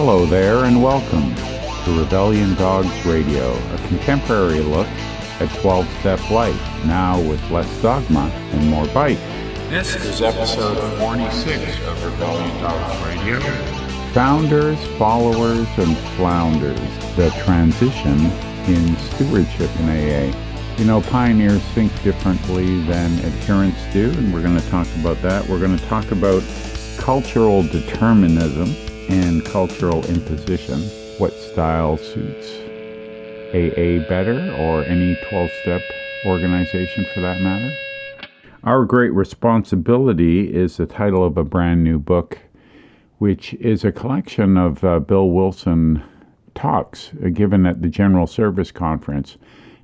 Hello there, and welcome to Rebellion Dogs Radio, a contemporary look at 12 step life, now with less dogma and more bite. This is episode 46 of Rebellion Dogs Radio. Founders, followers, and flounders, the transition in stewardship in AA. You know, pioneers think differently than adherents do, and we're going to talk about that. We're going to talk about cultural determinism and cultural imposition. What style suits AA better or any 12 step organization for that matter? Our Great Responsibility is the title of a brand new book, which is a collection of uh, Bill Wilson talks uh, given at the General Service Conference.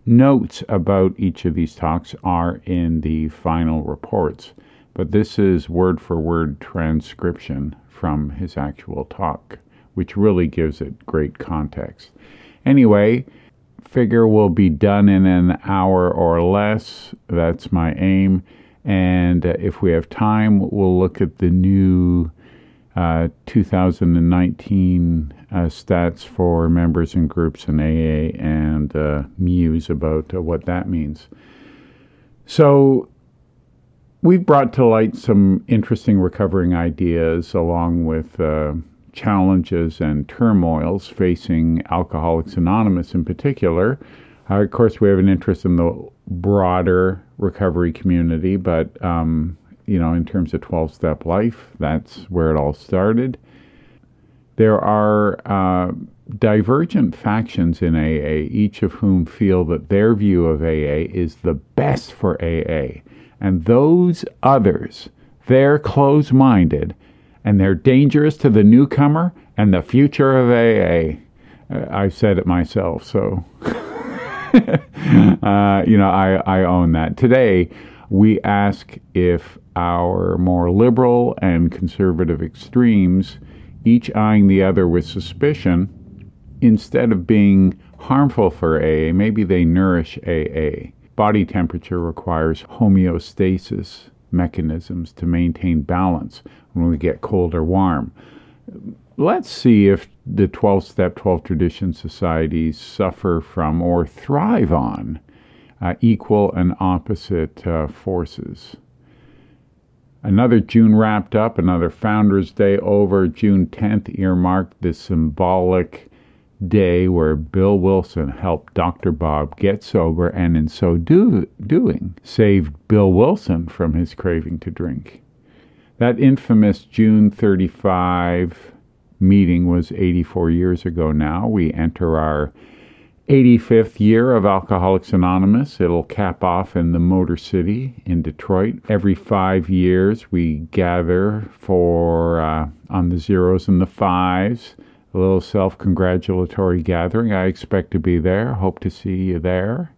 Notes about each of these talks are in the final reports, but this is word for word transcription from his actual talk, which really gives it great context. Anyway, figure will be done in an hour or less. That's my aim. And uh, if we have time, we'll look at the new uh, 2019 uh, stats for members and groups in AA and uh, muse about uh, what that means. So, we've brought to light some interesting recovering ideas along with uh, challenges and turmoils facing Alcoholics Anonymous in particular. Uh, of course, we have an interest in the broader recovery community, but um, you know, in terms of 12 step life, that's where it all started. There are uh, divergent factions in AA, each of whom feel that their view of AA is the best for AA. And those others, they're close minded and they're dangerous to the newcomer and the future of AA. Uh, I've said it myself, so uh, you know I, I own that. Today, we ask if our more liberal and conservative extremes, each eyeing the other with suspicion, instead of being harmful for AA, maybe they nourish AA. Body temperature requires homeostasis mechanisms to maintain balance when we get cold or warm. Let's see if the 12 step, 12 tradition societies suffer from or thrive on uh, equal and opposite uh, forces. Another June wrapped up, another Founders Day over. June 10th earmarked the symbolic day where Bill Wilson helped Dr. Bob get sober and in so do, doing saved Bill Wilson from his craving to drink. That infamous June 35 meeting was 84 years ago now. We enter our 85th year of Alcoholics Anonymous. It'll cap off in the Motor City in Detroit. Every five years, we gather for uh, on the zeros and the fives, a little self congratulatory gathering. I expect to be there. Hope to see you there.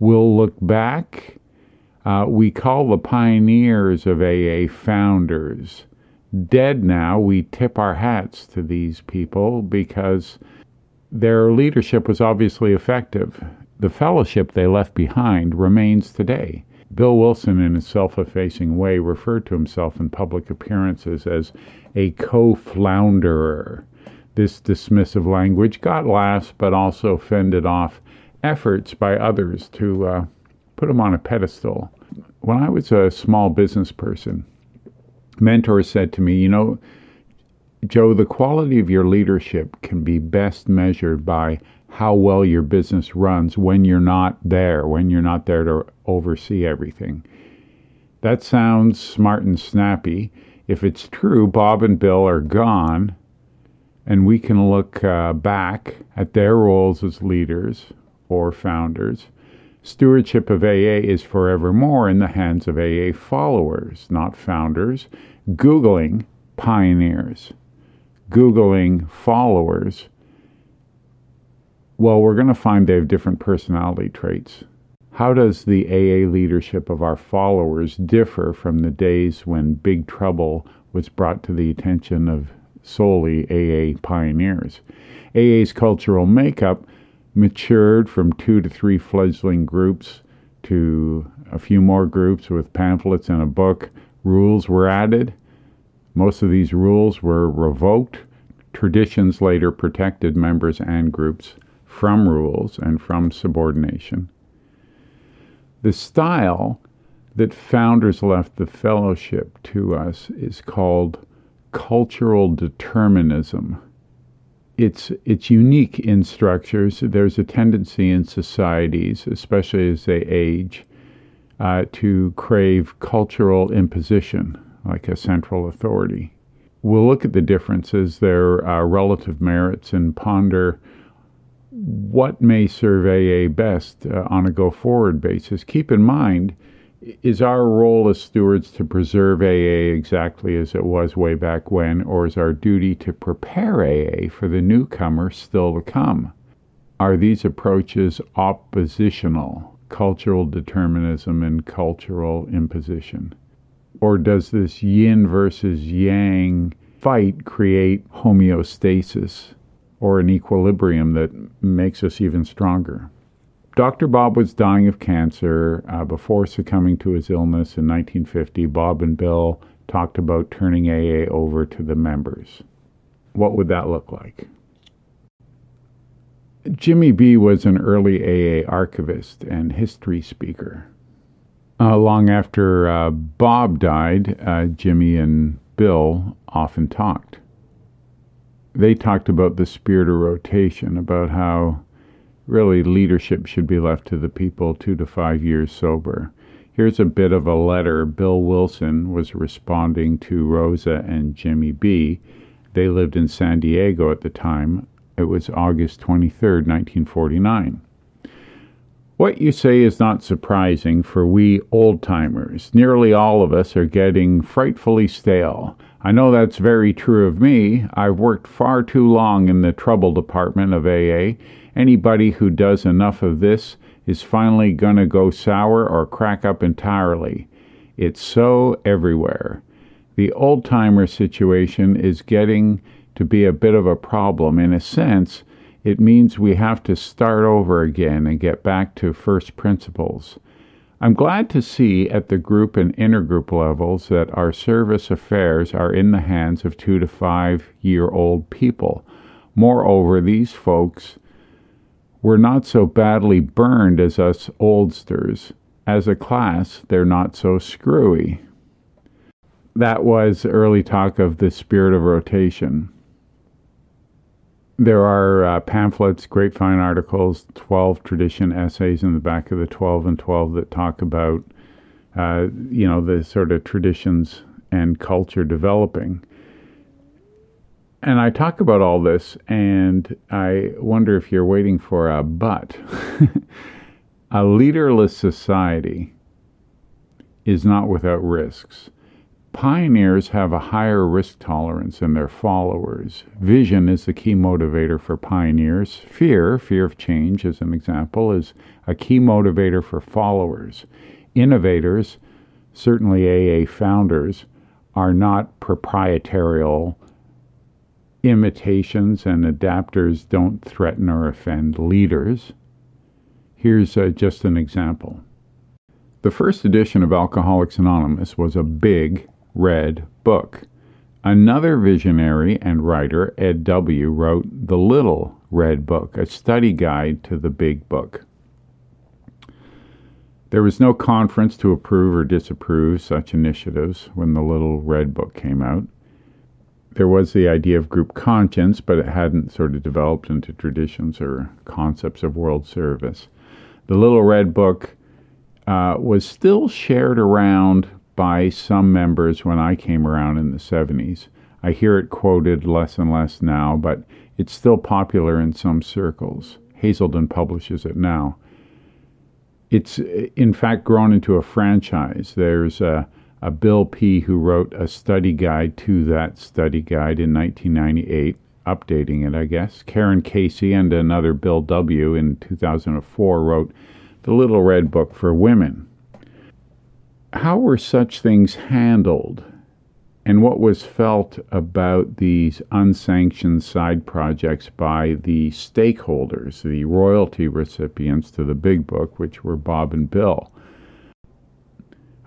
We'll look back uh, we call the pioneers of AA founders. Dead now, we tip our hats to these people because their leadership was obviously effective. The fellowship they left behind remains today. Bill Wilson, in a self effacing way, referred to himself in public appearances as a co flounderer. This dismissive language got laughs but also fended off efforts by others to uh, put him on a pedestal. When I was a small business person, mentors said to me, You know, Joe, the quality of your leadership can be best measured by how well your business runs when you're not there, when you're not there to oversee everything. That sounds smart and snappy. If it's true, Bob and Bill are gone, and we can look uh, back at their roles as leaders or founders Stewardship of AA is forevermore in the hands of AA followers, not founders. Googling pioneers, Googling followers, well, we're going to find they have different personality traits. How does the AA leadership of our followers differ from the days when big trouble was brought to the attention of solely AA pioneers? AA's cultural makeup matured from two to three fledgling groups to a few more groups with pamphlets and a book. Rules were added. Most of these rules were revoked. Traditions later protected members and groups from rules and from subordination. The style that founders left the fellowship to us is called cultural determinism. It's, it's unique in structures. There's a tendency in societies, especially as they age, uh, to crave cultural imposition, like a central authority. We'll look at the differences, their uh, relative merits, and ponder what may serve a best uh, on a go forward basis. Keep in mind, is our role as stewards to preserve AA exactly as it was way back when, or is our duty to prepare AA for the newcomer still to come? Are these approaches oppositional, cultural determinism and cultural imposition? Or does this yin versus yang fight create homeostasis or an equilibrium that makes us even stronger? Dr. Bob was dying of cancer uh, before succumbing to his illness in 1950. Bob and Bill talked about turning AA over to the members. What would that look like? Jimmy B was an early AA archivist and history speaker. Uh, long after uh, Bob died, uh, Jimmy and Bill often talked. They talked about the spirit of rotation, about how really leadership should be left to the people two to five years sober. Here's a bit of a letter Bill Wilson was responding to Rosa and Jimmy B. They lived in San Diego at the time. It was August 23, 1949. What you say is not surprising, for we old timers, nearly all of us, are getting frightfully stale. I know that's very true of me. I've worked far too long in the trouble department of AA Anybody who does enough of this is finally going to go sour or crack up entirely. It's so everywhere. The old timer situation is getting to be a bit of a problem. In a sense, it means we have to start over again and get back to first principles. I'm glad to see at the group and intergroup levels that our service affairs are in the hands of two to five year old people. Moreover, these folks we're not so badly burned as us oldsters. As a class, they're not so screwy. That was early talk of the spirit of rotation. There are uh, pamphlets, grapevine articles, 12 tradition essays in the back of the 12 and 12 that talk about, uh, you know, the sort of traditions and culture developing and I talk about all this, and I wonder if you're waiting for a but. a leaderless society is not without risks. Pioneers have a higher risk tolerance than their followers. Vision is the key motivator for pioneers. Fear, fear of change, as an example, is a key motivator for followers. Innovators, certainly AA founders, are not proprietarial imitations and adapters don't threaten or offend leaders. Here's uh, just an example. The first edition of Alcoholics Anonymous was a big red book. Another visionary and writer, Ed W., wrote The Little Red Book, a study guide to the big book. There was no conference to approve or disapprove such initiatives when the Little Red Book came out there was the idea of group conscience, but it hadn't sort of developed into traditions or concepts of world service. The Little Red Book uh, was still shared around by some members when I came around in the 70s. I hear it quoted less and less now, but it's still popular in some circles. Hazelden publishes it now. It's, in fact, grown into a franchise. There's a uh, Bill P., who wrote a study guide to that study guide in 1998, updating it, I guess. Karen Casey and another Bill W. in 2004 wrote The Little Red Book for Women. How were such things handled? And what was felt about these unsanctioned side projects by the stakeholders, the royalty recipients to the big book, which were Bob and Bill?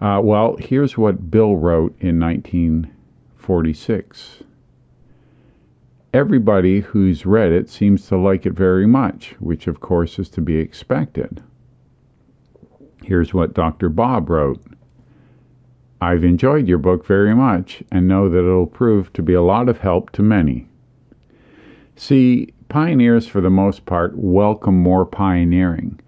Uh, well, here's what Bill wrote in 1946. Everybody who's read it seems to like it very much, which of course is to be expected. Here's what Dr. Bob wrote I've enjoyed your book very much and know that it'll prove to be a lot of help to many. See, pioneers, for the most part, welcome more pioneering,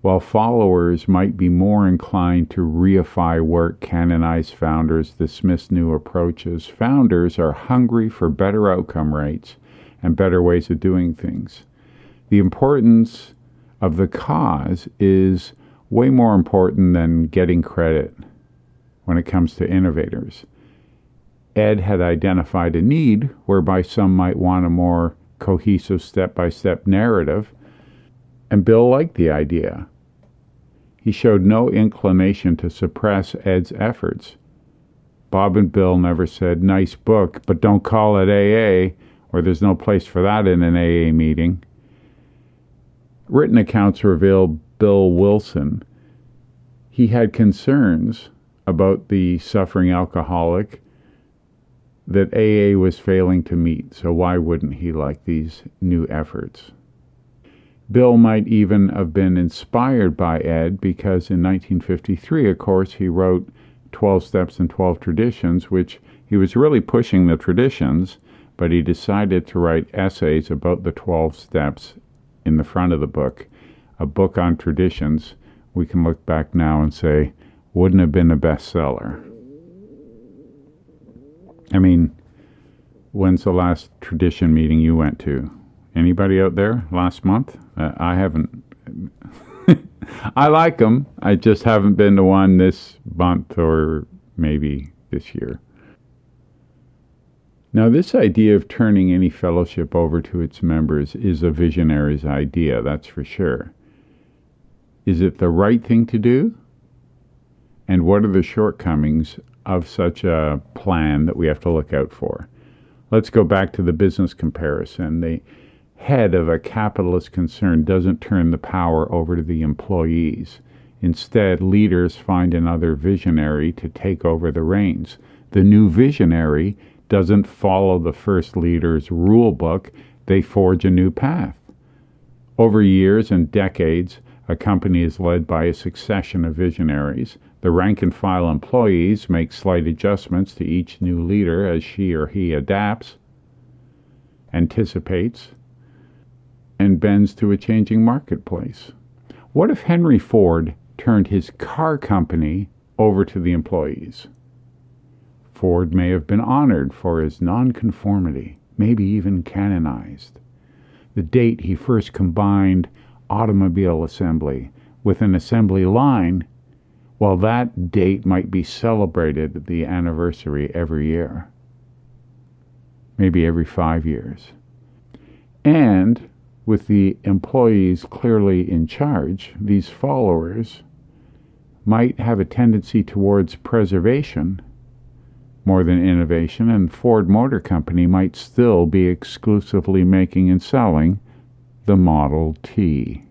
while followers might be more inclined to reify work, canonize founders, dismiss new approaches. Founders are hungry for better outcome rates and better ways of doing things. The importance of the cause is way more important than getting credit when it comes to innovators. Ed had identified a need whereby some might want a more cohesive step by step narrative, and Bill liked the idea. He showed no inclination to suppress Ed's efforts. Bob and Bill never said, nice book, but don't call it AA, or there's no place for that in an AA meeting. Written accounts reveal Bill Wilson. He had concerns about the suffering alcoholic that AA was failing to meet, so why wouldn't he like these new efforts? Bill might even have been inspired by Ed because in 1953, of course, he wrote 12 Steps and 12 Traditions, which he was really pushing the traditions, but he decided to write essays about the 12 steps in the front of the book, a book on traditions. We can look back now and say, wouldn't have been a bestseller. I mean, when's the last tradition meeting you went to? Anybody out there last month? Uh, I haven't. I like them. I just haven't been to one this month or maybe this year. Now, this idea of turning any fellowship over to its members is a visionary's idea, that's for sure. Is it the right thing to do? And what are the shortcomings of such a plan that we have to look out for? Let's go back to the business comparison. The head of a capitalist concern doesn't turn the power over to the employees. Instead, leaders find another visionary to take over the reins. The new visionary doesn't follow the first leader's rule book, they forge a new path. Over years and decades, a company is led by a succession of visionaries. The rank and file employees make slight adjustments to each new leader as she or he adapts, anticipates, and bends to a changing marketplace. What if Henry Ford turned his car company over to the employees? Ford may have been honored for his nonconformity, maybe even canonized. The date he first combined automobile assembly with an assembly line, well, that date might be celebrated the anniversary every year, maybe every five years. And with the employees clearly in charge, these followers might have a tendency towards preservation more than innovation, and Ford Motor Company might still be exclusively making and selling the Model T.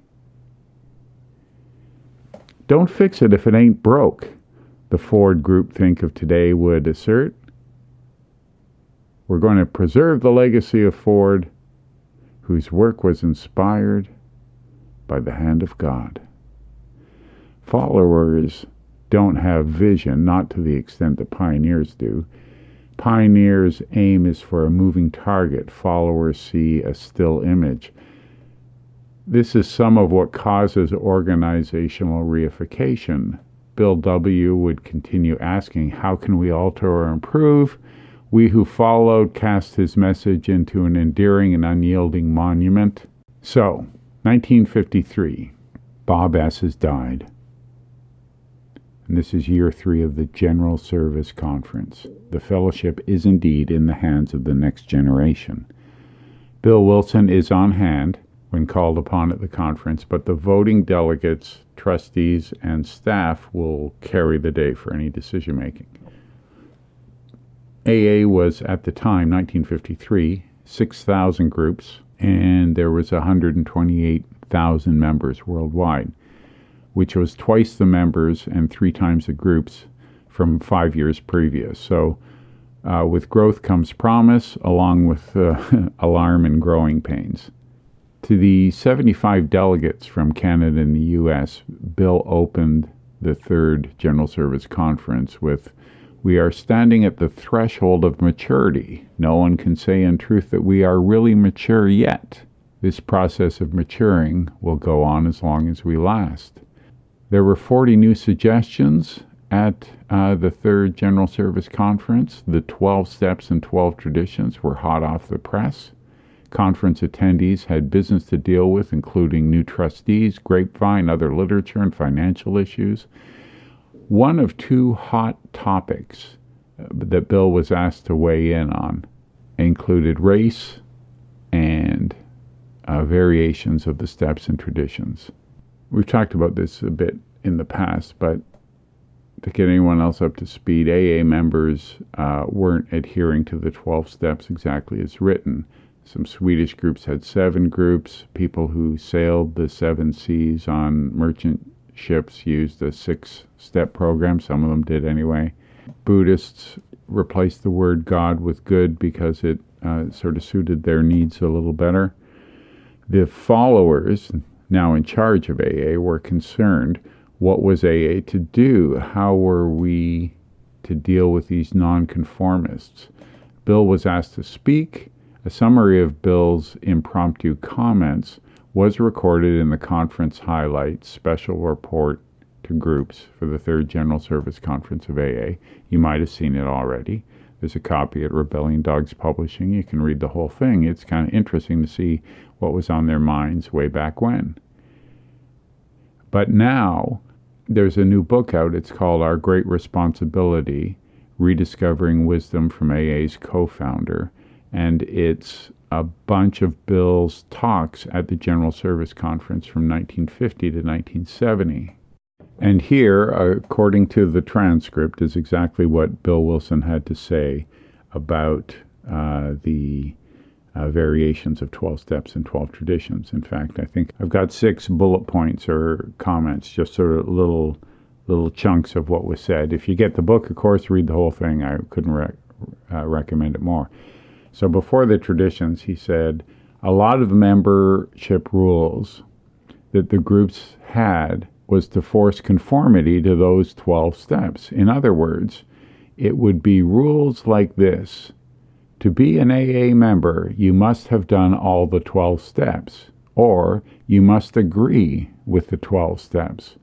Don't fix it if it ain't broke, the Ford groupthink of today would assert. We're going to preserve the legacy of Ford whose work was inspired by the hand of God. Followers don't have vision, not to the extent that pioneers do. Pioneers' aim is for a moving target, followers see a still image. This is some of what causes organizational reification. Bill W. would continue asking, How can we alter or improve? We who followed cast his message into an endearing and unyielding monument. So, 1953, Bob S. has died. And this is year three of the General Service Conference. The fellowship is indeed in the hands of the next generation. Bill Wilson is on hand when called upon at the conference, but the voting delegates, trustees, and staff will carry the day for any decision making. AA was at the time, 1953, 6,000 groups, and there was 128,000 members worldwide, which was twice the members and three times the groups from five years previous. So Uh, with growth comes promise, along with uh, alarm and growing pains. To the 75 delegates from Canada and the U.S., Bill opened the third General Service Conference with We are standing at the threshold of maturity. No one can say in truth that we are really mature yet. This process of maturing will go on as long as we last. There were 40 new suggestions at uh, the third General Service Conference. The 12 steps and 12 traditions were hot off the press. Conference attendees had business to deal with, including new trustees, grapevine, other literature, and financial issues. One of two hot topics uh, that Bill was asked to weigh in on included race and uh, variations of the steps and traditions. We've talked about this a bit in the past, but to get anyone else up to speed, AA members uh, weren't adhering to the 12 steps exactly as written. Some Swedish groups had seven groups. People who sailed the seven seas on merchant ships used a six step program. Some of them did anyway. Buddhists replaced the word God with good because it uh, sort of suited their needs a little better. The followers, now in charge of AA, were concerned what was AA to do? How were we to deal with these nonconformists? Bill was asked to speak. A summary of Bill's impromptu comments was recorded in the conference highlights special report to groups for the third General Service Conference of AA. You might have seen it already. There's a copy at Rebellion Dogs Publishing. You can read the whole thing. It's kind of interesting to see what was on their minds way back when. But now there's a new book out. It's called Our Great Responsibility Rediscovering Wisdom from AA's co founder. And it's a bunch of Bill's talks at the General Service Conference from 1950 to 1970. And here, according to the transcript, is exactly what Bill Wilson had to say about uh, the uh, variations of 12 steps and 12 traditions. In fact, I think I've got six bullet points or comments, just sort of little little chunks of what was said. If you get the book, of course, read the whole thing. I couldn't rec- uh, recommend it more. So before the traditions, he said a lot of the membership rules that the groups had was to force conformity to those 12 steps. In other words, it would be rules like this To be an AA member, you must have done all the 12 steps, or you must agree with the 12 steps.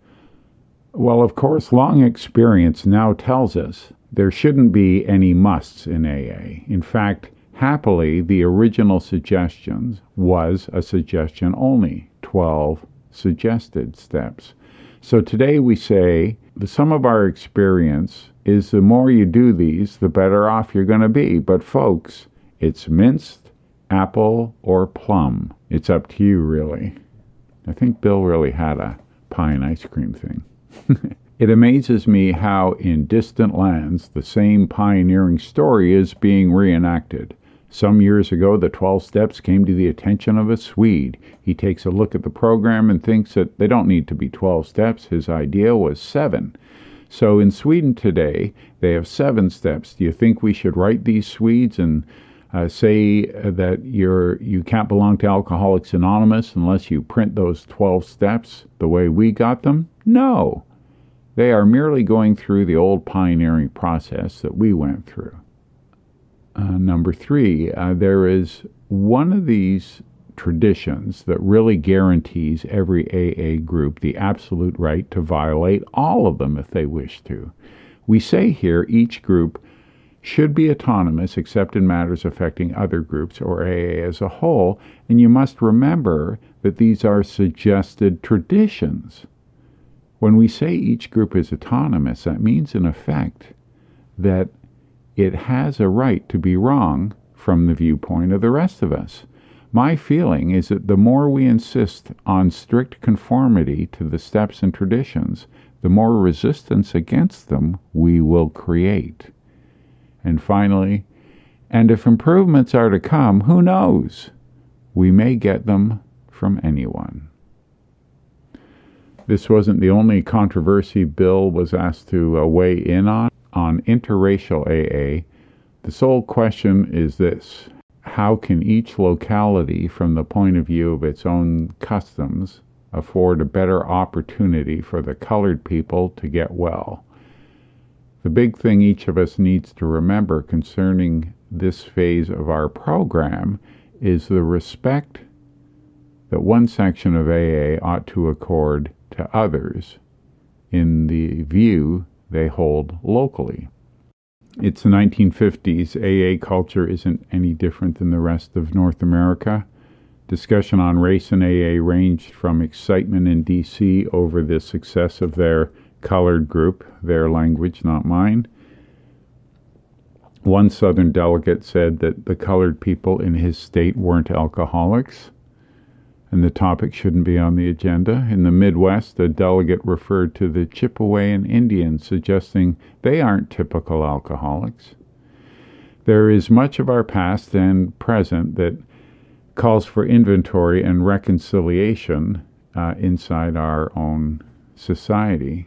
Well, of course, long experience now tells us there shouldn't be any musts in AA. In fact, happily, the original suggestions was a suggestion only 12 suggested steps. So today we say the sum of our experience is the more you do these, the better off you're going to be. But folks, it's minced, apple, or plum. It's up to you, really. I think Bill really had a pie and ice cream thing. it amazes me how, in distant lands, the same pioneering story is being reenacted. Some years ago, the 12 steps came to the attention of a Swede. He takes a look at the program and thinks that they don't need to be 12 steps. His idea was seven. So in Sweden today, they have seven steps. Do you think we should write these Swedes and uh, say that you're you can't belong to Alcoholics Anonymous unless you print those 12 steps the way we got them? No. They are merely going through the old pioneering process that we went through. Uh, number three, uh, there is one of these traditions that really guarantees every AA group the absolute right to violate all of them if they wish to. We say here each group should be autonomous except in matters affecting other groups or AA as a whole, and you must remember that these are suggested traditions. When we say each group is autonomous, that means in effect that it has a right to be wrong from the viewpoint of the rest of us. My feeling is that the more we insist on strict conformity to the steps and traditions, the more resistance against them we will create. And finally, and if improvements are to come, who knows? We may get them from anyone. This wasn't the only controversy Bill was asked to uh, weigh in on on interracial AA, The sole question is this How can each locality, from the point of view of its own customs, afford a better opportunity for the colored people to get well? The big thing each of us needs to remember concerning this phase of our program is the respect that one section of AA ought to accord to others in the view they hold locally. It's the 1950s. AA culture isn't any different than the rest of North America. Discussion on race in AA ranged from excitement in DC over the success of their colored group, their language, not mine. One Southern delegate said that the colored people in his state weren't alcoholics and the topic shouldn't be on the agenda. In the Midwest, a delegate referred to the Chippewayan Indians, suggesting they aren't typical alcoholics. There is much of our past and present that calls for inventory and reconciliation uh, inside our own society.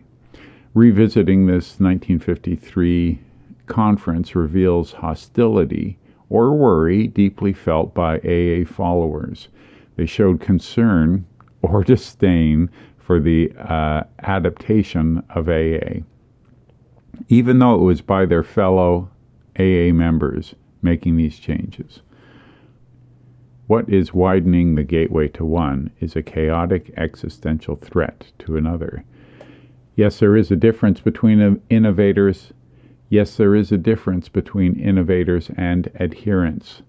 Revisiting this 1953 conference reveals hostility or worry deeply felt by AA followers they showed concern or disdain for the uh, adaptation of AA, even though it was by their fellow AA members making these changes. What is widening the gateway to one is a chaotic existential threat to another. Yes, there is a difference between innovators. Yes, there is a difference between innovators and adherents.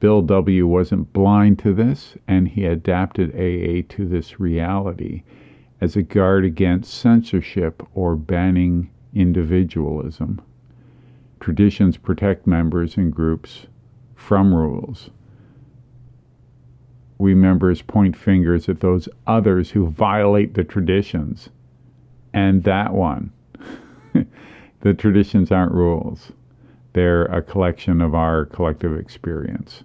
Bill W. wasn't blind to this, and he adapted AA to this reality as a guard against censorship or banning individualism. Traditions protect members and groups from rules. We members point fingers at those others who violate the traditions. And that one. the traditions aren't rules, they're a collection of our collective experience.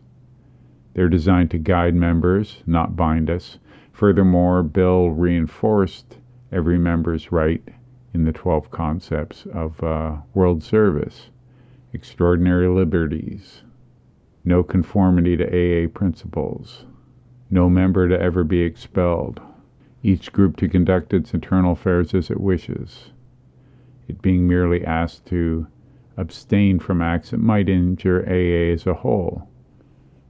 They're designed to guide members, not bind us. Furthermore, Bill reinforced every member's right in the 12 concepts of uh, world service, extraordinary liberties, no conformity to AA principles, no member to ever be expelled, each group to conduct its internal affairs as it wishes, it being merely asked to abstain from acts that might injure AA as a whole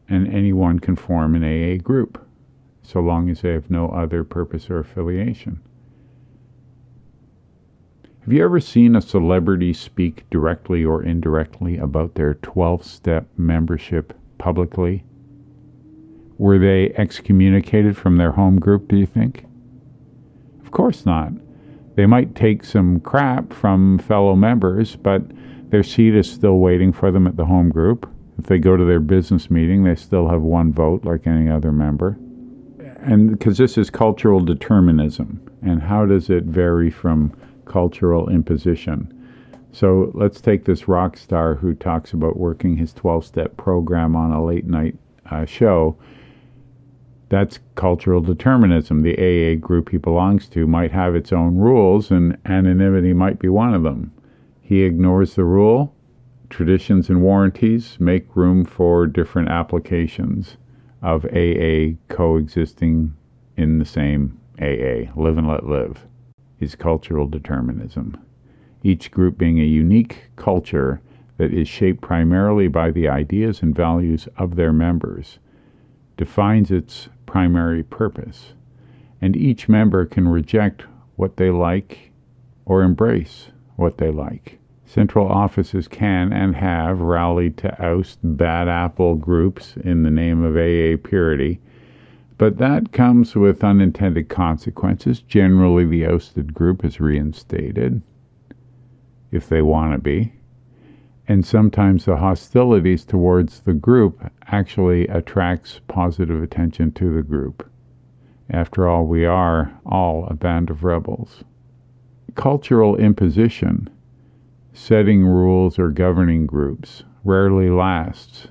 and anyone can form an AA group, so long as they have no other purpose or affiliation. Have you ever seen a celebrity speak directly or indirectly about their 12 step membership publicly? Were they excommunicated from their home group, do you think? Of course not. They might take some crap from fellow members, but their seat is still waiting for them at the home group. If they go to their business meeting, they still have one vote like any other member. And because this is cultural determinism, and how does it vary from cultural imposition? So let's take this rock star who talks about working his 12 step program on a late night uh, show. That's cultural determinism. The AA group he belongs to might have its own rules, and anonymity might be one of them. He ignores the rule, traditions and warranties make room for different applications of AA coexisting in the same AA. Live and let live is cultural determinism. Each group being a unique culture that is shaped primarily by the ideas and values of their members defines its primary purpose, and each member can reject what they like or embrace what they like. Central offices can and have rallied to oust bad apple groups in the name of AA purity, but that comes with unintended consequences. Generally, the ousted group is reinstated, if they want to be. And sometimes the hostilities towards the group actually attracts positive attention to the group. After all, we are all a band of rebels. Cultural imposition setting rules or governing groups rarely lasts,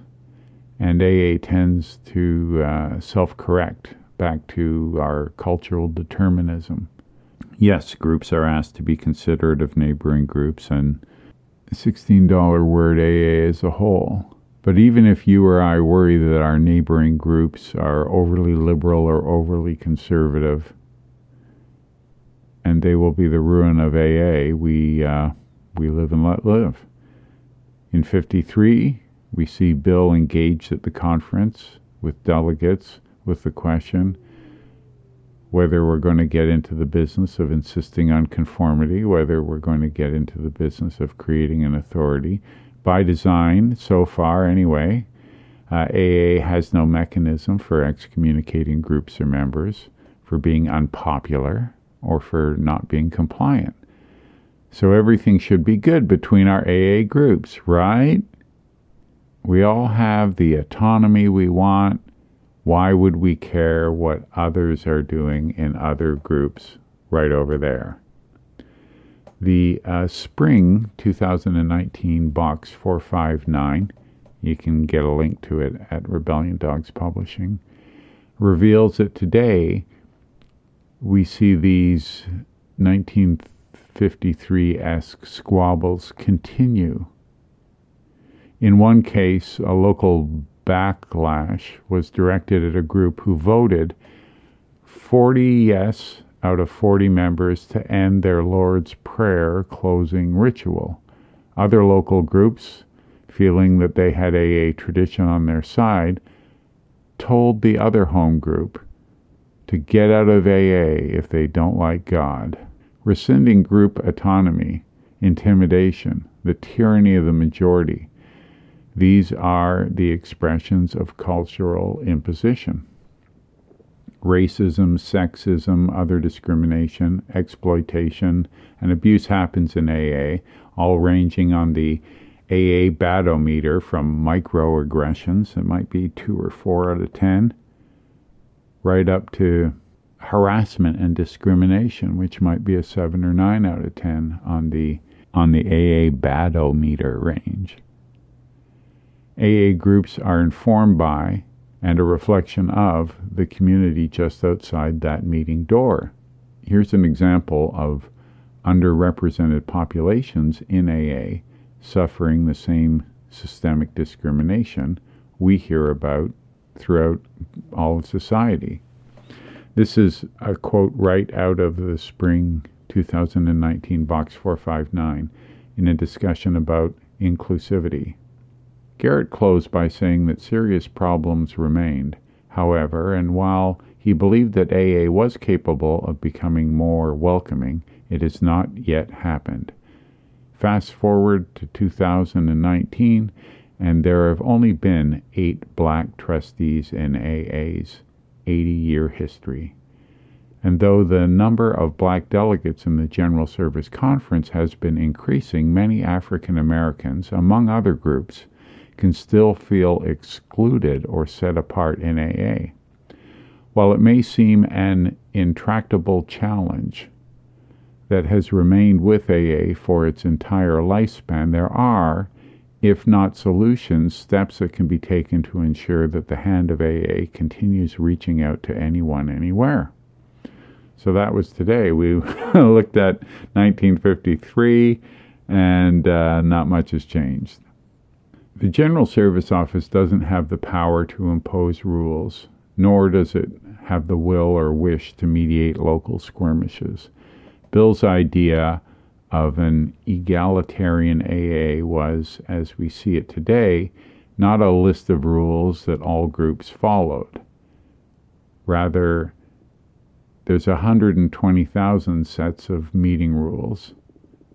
and AA tends to uh, self correct back to our cultural determinism. Yes, groups are asked to be considerate of neighboring groups and $16 word AA as a whole. But even if you or I worry that our neighboring groups are overly liberal or overly conservative, and they will be the ruin of AA, we, uh, we live and let live. In 53, we see Bill engaged at the conference with delegates with the question whether we're going to get into the business of insisting on conformity, whether we're going to get into the business of creating an authority, by design, so far anyway, uh, AA has no mechanism for excommunicating groups or members for being unpopular or for not being compliant. So everything should be good between our AA groups, right? We all have the autonomy we want. Why would we care what others are doing in other groups right over there? The uh, spring 2019 box 459, you can get a link to it at Rebellion Dogs Publishing, reveals that today we see these 19th. 53-esque squabbles continue. In one case, a local backlash was directed at a group who voted 40 yes out of 40 members to end their Lord's Prayer closing ritual. Other local groups, feeling that they had AA tradition on their side, told the other home group to get out of AA if they don't like God rescinding group autonomy, intimidation, the tyranny of the majority. These are the expressions of cultural imposition racism, sexism, other discrimination, exploitation, and abuse happens in AA, all ranging on the AA badometer from microaggressions, it might be two or four out of ten, right up to harassment and discrimination, which might be a seven or nine out of ten on the on the AA badometer range. AA groups are informed by and a reflection of the community just outside that meeting door. Here's an example of underrepresented populations in AA suffering the same systemic discrimination we hear about throughout all of society. This is a quote right out of the spring 2019 box 459 in a discussion about inclusivity. Garrett closed by saying that serious problems remained, however, and while he believed that AA was capable of becoming more welcoming, it has not yet happened. Fast forward to 2019, and there have only been eight black trustees in AA's 80 year history. And though the number of black delegates in the General Service Conference has been increasing, many African Americans, among other groups, can still feel excluded or set apart in AA. While it may seem an intractable challenge that has remained with AA for its entire lifespan, there are, if not solutions, steps that can be taken to ensure that the hand of AA continues reaching out to anyone, anywhere. So that was today. We looked at 1953, and uh, not much has changed. The General Service Office doesn't have the power to impose rules, nor does it have the will or wish to mediate local skirmishes. Bill's idea of an egalitarian AA was, as we see it today, not a list of rules that all groups followed. Rather, there's 120,000 sets of meeting rules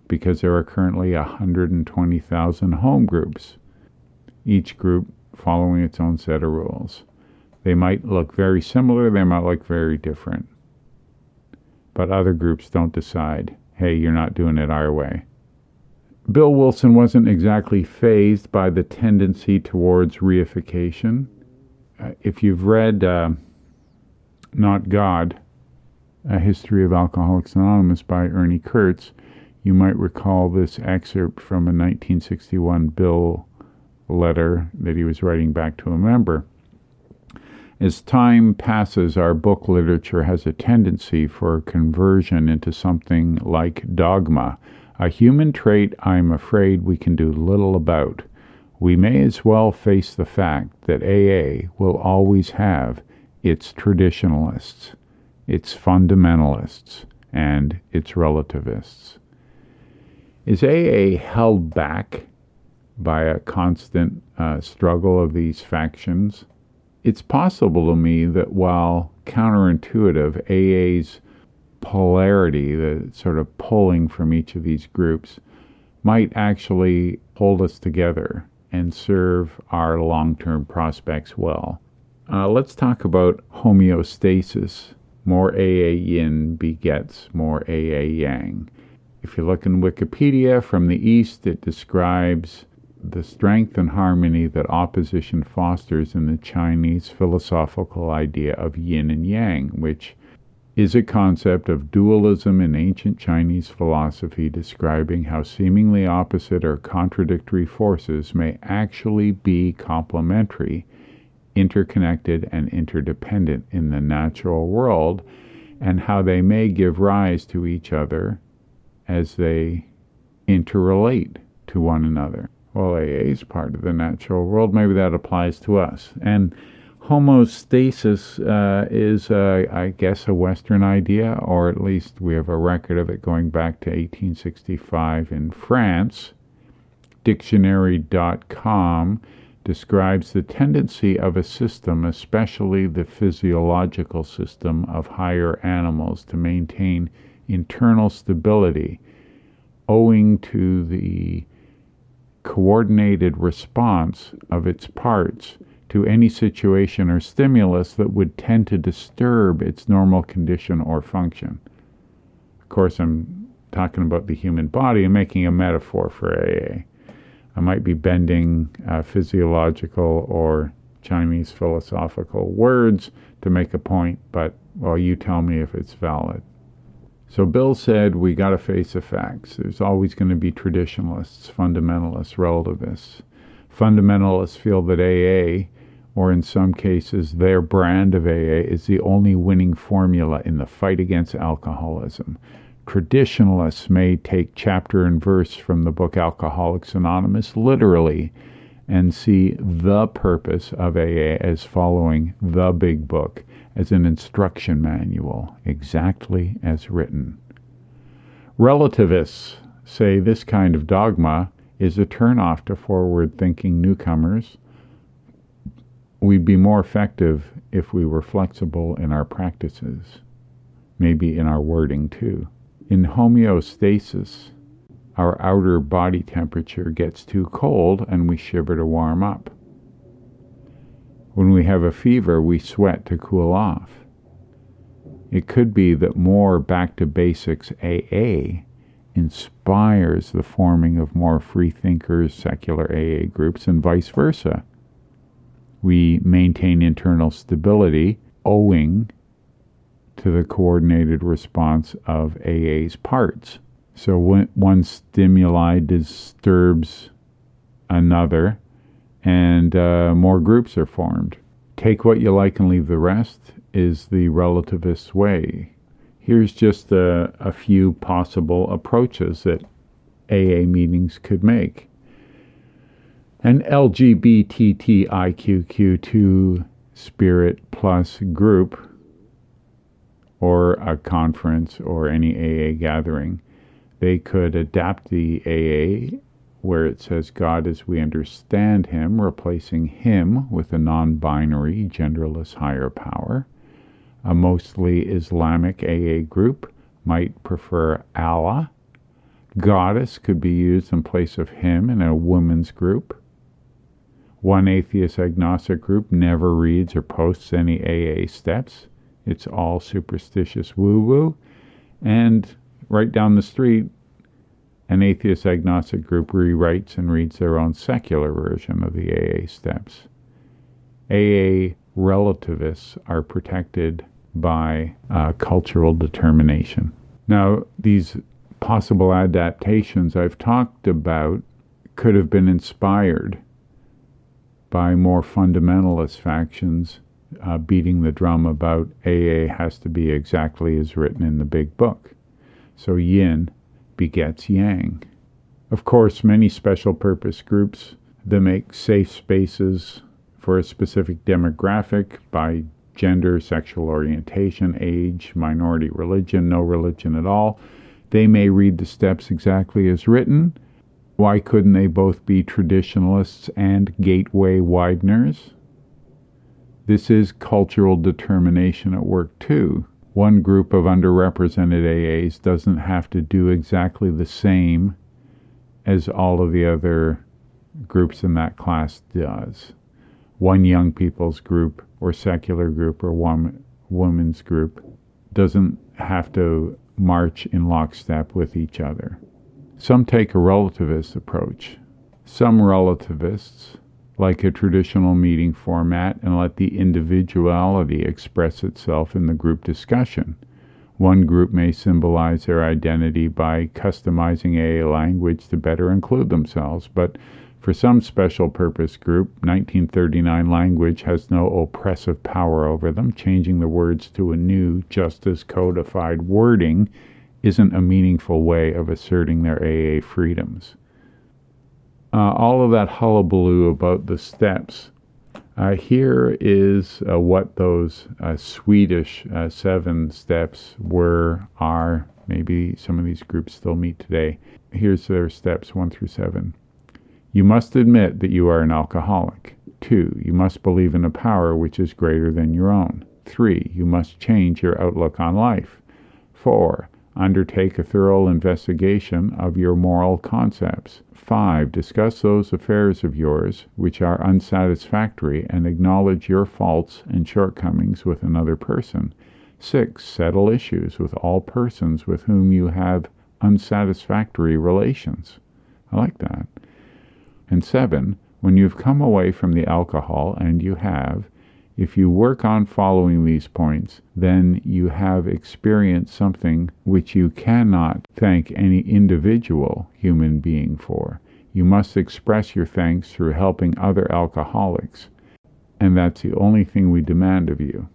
because there are currently 120,000 home groups each group following its own set of rules. They might look very similar, they might look very different. But other groups don't decide, hey, you're not doing it our way. Bill Wilson wasn't exactly phased by the tendency towards reification. Uh, if you've read uh, Not God, A History of Alcoholics Anonymous by Ernie Kurtz, you might recall this excerpt from a 1961 Bill letter that he was writing back to a member. As time passes, our book literature has a tendency for conversion into something like dogma, a human trait I'm afraid we can do little about. We may as well face the fact that AA will always have its traditionalists, its fundamentalists, and its relativists. Is AA held back by a constant uh, struggle of these factions? It's possible to me that while counterintuitive, AA's polarity, the sort of pulling from each of these groups, might actually hold us together and serve our long term prospects well. Uh, let's talk about homeostasis. More AA yin begets more AA yang. If you look in Wikipedia from the East, it describes the strength and harmony that opposition fosters in the Chinese philosophical idea of yin and yang, which is a concept of dualism in ancient Chinese philosophy describing how seemingly opposite or contradictory forces may actually be complementary, interconnected, and interdependent in the natural world, and how they may give rise to each other as they interrelate to one another. Well, AA is part of the natural world. Maybe that applies to us. And homeostasis uh, is, uh, I guess, a Western idea, or at least we have a record of it going back to 1865 in France. Dictionary.com describes the tendency of a system, especially the physiological system of higher animals, to maintain internal stability owing to the coordinated response of its parts to any situation or stimulus that would tend to disturb its normal condition or function. Of course, I'm talking about the human body and making a metaphor for AA. I might be bending uh, physiological or Chinese philosophical words to make a point, but well, you tell me if it's valid. So Bill said we got to face the facts. There's always going to be traditionalists, fundamentalists, relativists. Fundamentalists feel that AA, or in some cases their brand of AA, is the only winning formula in the fight against alcoholism. Traditionalists may take chapter and verse from the book Alcoholics Anonymous literally and see the purpose of AA as following the big book as an instruction manual, exactly as written. Relativists say this kind of dogma is a turnoff to forward thinking newcomers. We'd be more effective if we were flexible in our practices, maybe in our wording too. In homeostasis, our outer body temperature gets too cold and we shiver to warm up. When we have a fever, we sweat to cool off. It could be that more back to basics AA inspires the forming of more free thinkers, secular AA groups, and vice versa. We maintain internal stability owing to the coordinated response of AA's parts. So one stimuli disturbs another, and uh, more groups are formed. Take what you like and leave the rest is the relativist way. Here's just a, a few possible approaches that AA meetings could make. An LGBTTIQQ2 Spirit Plus group or a conference or any AA gathering, they could adapt the AA where it says God as we understand Him, replacing Him with a non binary, genderless higher power. A mostly Islamic AA group might prefer Allah. Goddess could be used in place of Him in a women's group. One atheist agnostic group never reads or posts any AA steps. It's all superstitious woo woo. And right down the street, an atheist agnostic group rewrites and reads their own secular version of the AA steps. AA relativists are protected by uh, cultural determination. Now, these possible adaptations I've talked about could have been inspired by more fundamentalist factions uh, beating the drum about AA has to be exactly as written in the big book. So, yin begets yang. Of course, many special purpose groups that make safe spaces for a specific demographic by gender, sexual orientation, age, minority religion, no religion at all. They may read the steps exactly as written. Why couldn't they both be traditionalists and gateway wideners? This is cultural determination at work, too. One group of underrepresented AAs doesn't have to do exactly the same as all of the other groups in that class does. One young people's group or secular group or one women's group doesn't have to march in lockstep with each other. Some take a relativist approach. Some relativists like a traditional meeting format and let the individuality express itself in the group discussion. One group may symbolize their identity by customizing AA language to better include themselves, but for some special purpose group, 1939 language has no oppressive power over them. Changing the words to a new, just as codified wording isn't a meaningful way of asserting their AA freedoms. Uh, all of that hullabaloo about the steps uh, here is uh, what those uh, Swedish uh, seven steps were, are. Maybe some of these groups still meet today. Here's their steps one through seven. You must admit that you are an alcoholic. Two, you must believe in a power which is greater than your own. Three, you must change your outlook on life. Four, undertake a thorough investigation of your moral concepts. 5. Discuss those affairs of yours which are unsatisfactory and acknowledge your faults and shortcomings with another person. 6. Settle issues with all persons with whom you have unsatisfactory relations. I like that. And 7. When you've come away from the alcohol, and you have, if you work on following these points, then you have experienced something which you cannot thank any individual human being for. You must express your thanks through helping other alcoholics, and that's the only thing we demand of you.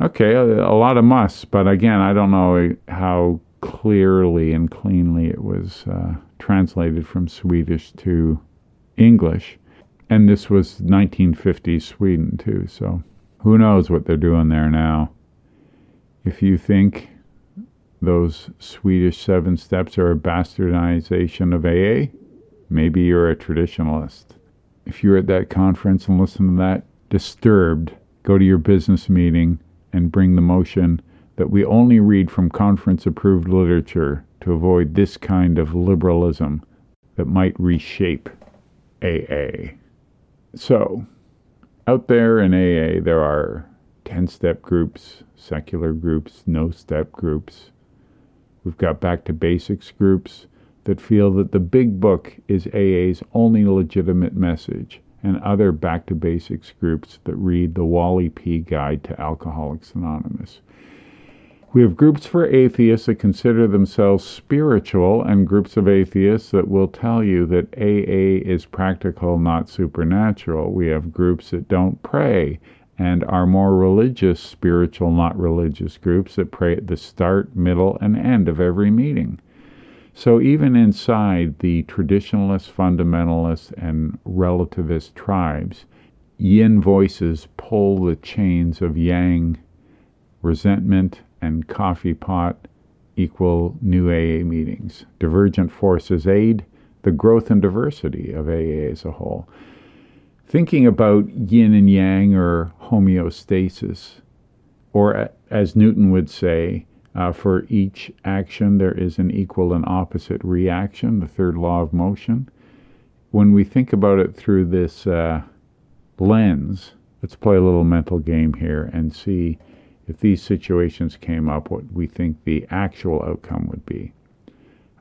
Okay, a, lot of musts, but again, I don't know how clearly and cleanly it was uh, translated from Swedish to English. And this was 1950s Sweden, too, so who knows what they're doing there now. If you think those Swedish seven steps are a bastardization of AA, maybe you're a traditionalist. If you're at that conference and listen to that disturbed, go to your business meeting and bring the motion that we only read from conference approved literature to avoid this kind of liberalism that might reshape AA. So, out there in AA, there are 10 step groups, secular groups, no step groups. We've got back to basics groups that feel that the big book is AA's only legitimate message, and other back to basics groups that read the Wally P. Guide to Alcoholics Anonymous. We have groups for atheists that consider themselves spiritual, and groups of atheists that will tell you that AA is practical, not supernatural. We have groups that don't pray and are more religious, spiritual, not religious groups that pray at the start, middle, and end of every meeting. So even inside the traditionalist, fundamentalist, and relativist tribes, yin voices pull the chains of yang resentment and coffee pot equal new AA meetings. Divergent forces aid the growth and diversity of AA as a whole. Thinking about yin and yang or homeostasis, or as Newton would say, uh, for each action there is an equal and opposite reaction, the third law of motion. When we think about it through this uh, lens, let's play a little mental game here and see if these situations came up, what we think the actual outcome would be.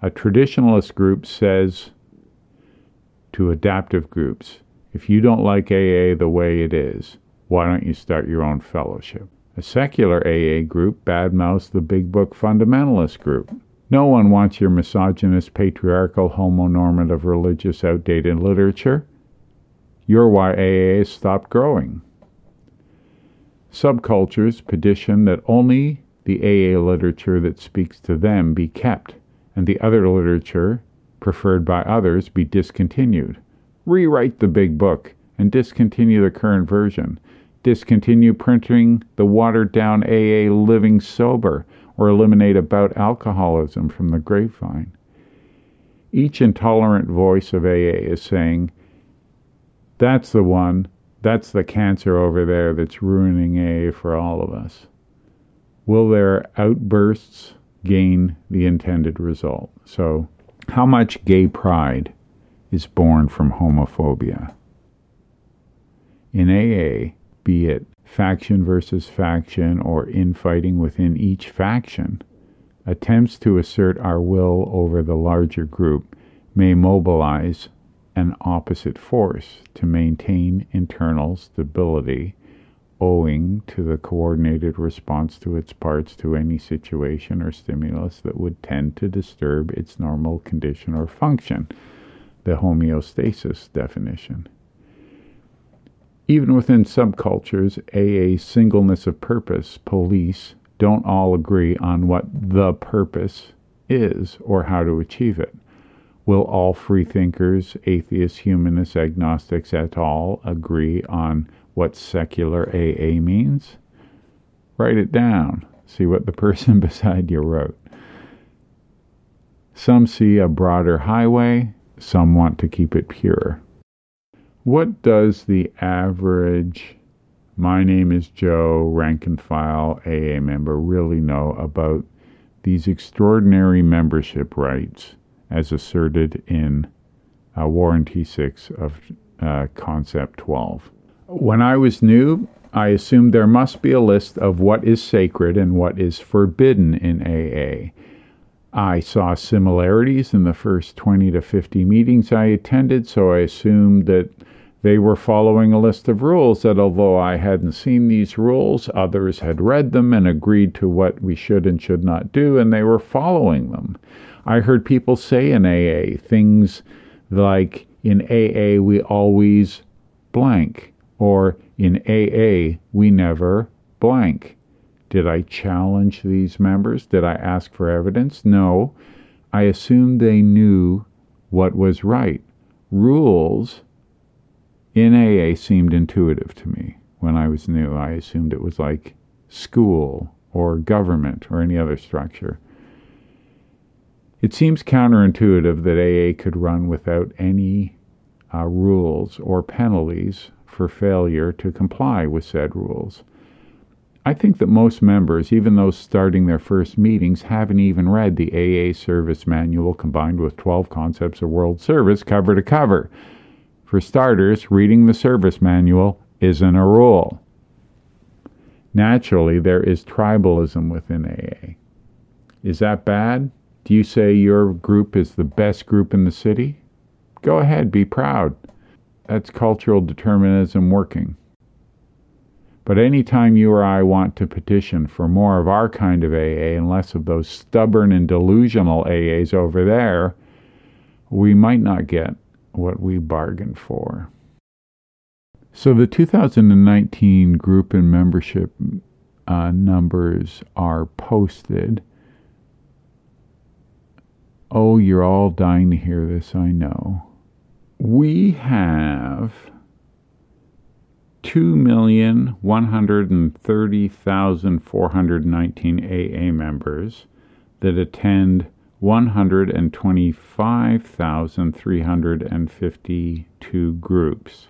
A traditionalist group says to adaptive groups, if you don't like AA the way it is, why don't you start your own fellowship? A secular AA group badmouths the big book fundamentalist group. No one wants your misogynist, patriarchal, homonormative, religious, outdated literature. You're why AA has stopped growing. Subcultures petition that only the AA literature that speaks to them be kept, and the other literature preferred by others be discontinued. Rewrite the big book and discontinue the current version. Discontinue printing the watered down AA Living Sober or eliminate about alcoholism from the grapevine. Each intolerant voice of AA is saying, That's the one, that's the cancer over there that's ruining AA for all of us. Will their outbursts gain the intended result? So, how much gay pride is born from homophobia? In AA, be it faction versus faction or infighting within each faction, attempts to assert our will over the larger group may mobilize an opposite force to maintain internal stability owing to the coordinated response to its parts to any situation or stimulus that would tend to disturb its normal condition or function, the homeostasis definition. Even within subcultures, AA singleness of purpose, police, don't all agree on what the purpose is or how to achieve it. Will all freethinkers, atheists, humanists, agnostics et al. agree on what secular AA means? Write it down. See what the person beside you wrote. Some see a broader highway, some want to keep it pure. What does the average my name is Joe, rank and file AA member, really know about these extraordinary membership rights as asserted in uh, Warranty 6 of uh, Concept 12? When I was new, I assumed there must be a list of what is sacred and what is forbidden in AA. I saw similarities in the first 20 to 50 meetings I attended, so I assumed that they were following a list of rules that, although I hadn't seen these rules, others had read them and agreed to what we should and should not do, and they were following them. I heard people say in AA things like, in AA, we always blank or in AA, we never blank. Did I challenge these members? Did I ask for evidence? No. I assumed they knew what was right. Rules in AA seemed intuitive to me when I was new. I assumed it was like school or government or any other structure. It seems counterintuitive that AA could run without any uh, rules or penalties for failure to comply with said rules. I think that most members, even those starting their first meetings, haven't even read the AA Service Manual combined with 12 Concepts of World Service cover to cover. For starters, reading the service manual isn't a rule. Naturally, there is tribalism within AA. Is that bad? Do you say your group is the best group in the city? Go ahead, be proud. That's cultural determinism working. But anytime you or I want to petition for more of our kind of AA and less of those stubborn and delusional AAs over there, we might not get what we bargained for. So the 2019 group and membership uh, numbers are posted. Oh, you're all dying to hear this, I know we have 2,130,419 AA members that attend 125,352 groups.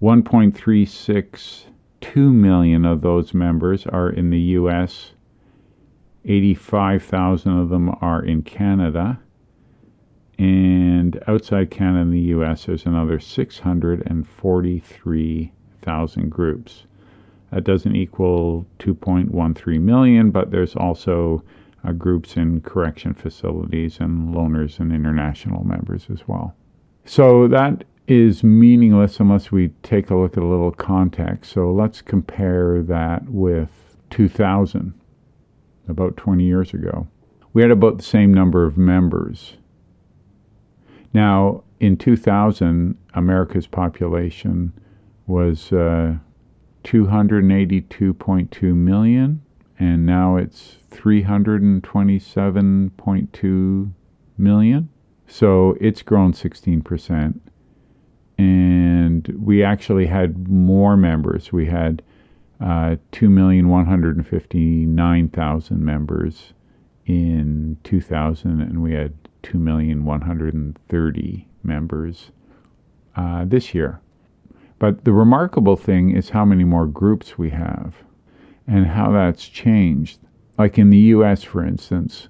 1.362 million of those members are in the US, 85,000 of them are in Canada and outside Canada and the US, there's another 643,000 groups. That doesn't equal 2.13 million, but there's also uh, groups in correction facilities and loners and international members as well. So that is meaningless unless we take a look at a little context. So let's compare that with 2000, about 20 years ago. We had about the same number of members now, in 2000, America's population was uh, 282.2 million, and now it's 327.2 million. So it's grown 16%. And we actually had more members. We had uh, 2,159,000 members in 2000, and we had 2,130 members uh, this year. But the remarkable thing is how many more groups we have and how that's changed. Like in the US, for instance,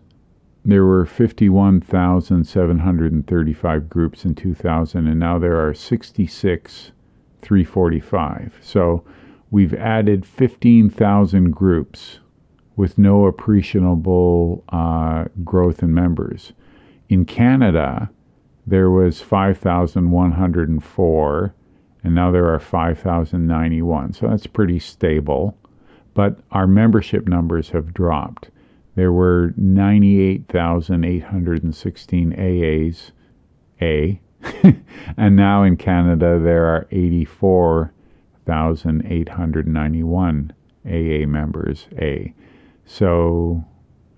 there were 51,735 groups in 2000, and now there are 66,345. So we've added 15,000 groups with no appreciable uh, growth in members. In Canada, there was 5,104, and now there are 5,091. So that's pretty stable. But our membership numbers have dropped. There were 98,816 AAs, A, and now in Canada there are 84,891 AA members, A. So,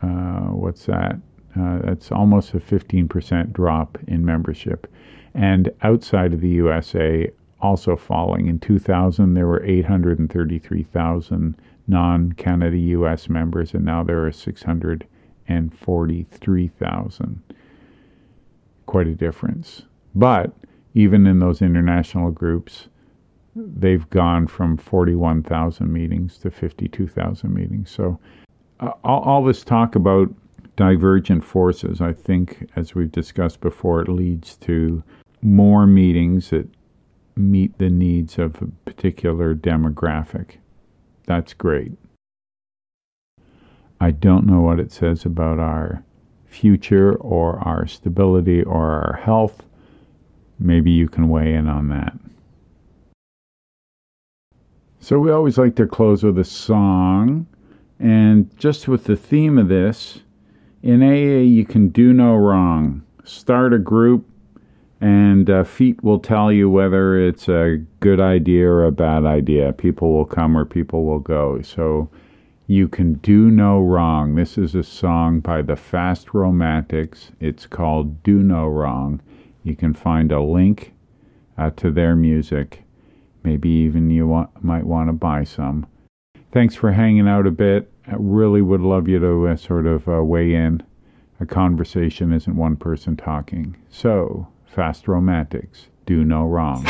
uh, what's that? Uh, that's almost a 15% drop in membership. And outside of the USA, also falling. In 2000, there were 833,000 non Canada US members, and now there are 643,000. Quite a difference. But even in those international groups, they've gone from 41,000 meetings to 52,000 meetings. So, uh, all, all this talk about divergent forces, I think, as we've discussed before, it leads to more meetings that meet the needs of a particular demographic. That's great. I don't know what it says about our future or our stability or our health. Maybe you can weigh in on that. So, we always like to close with a song. And just with the theme of this, in AA, you can do no wrong. Start a group, and uh, feet will tell you whether it's a good idea or a bad idea. People will come or people will go. So you can do no wrong. This is a song by the Fast Romantics. It's called Do No Wrong. You can find a link uh, to their music. Maybe even you want, might want to buy some. Thanks for hanging out a bit. I really would love you to uh, sort of uh, weigh in. A conversation isn't one person talking. So, Fast Romantics, do no wrong.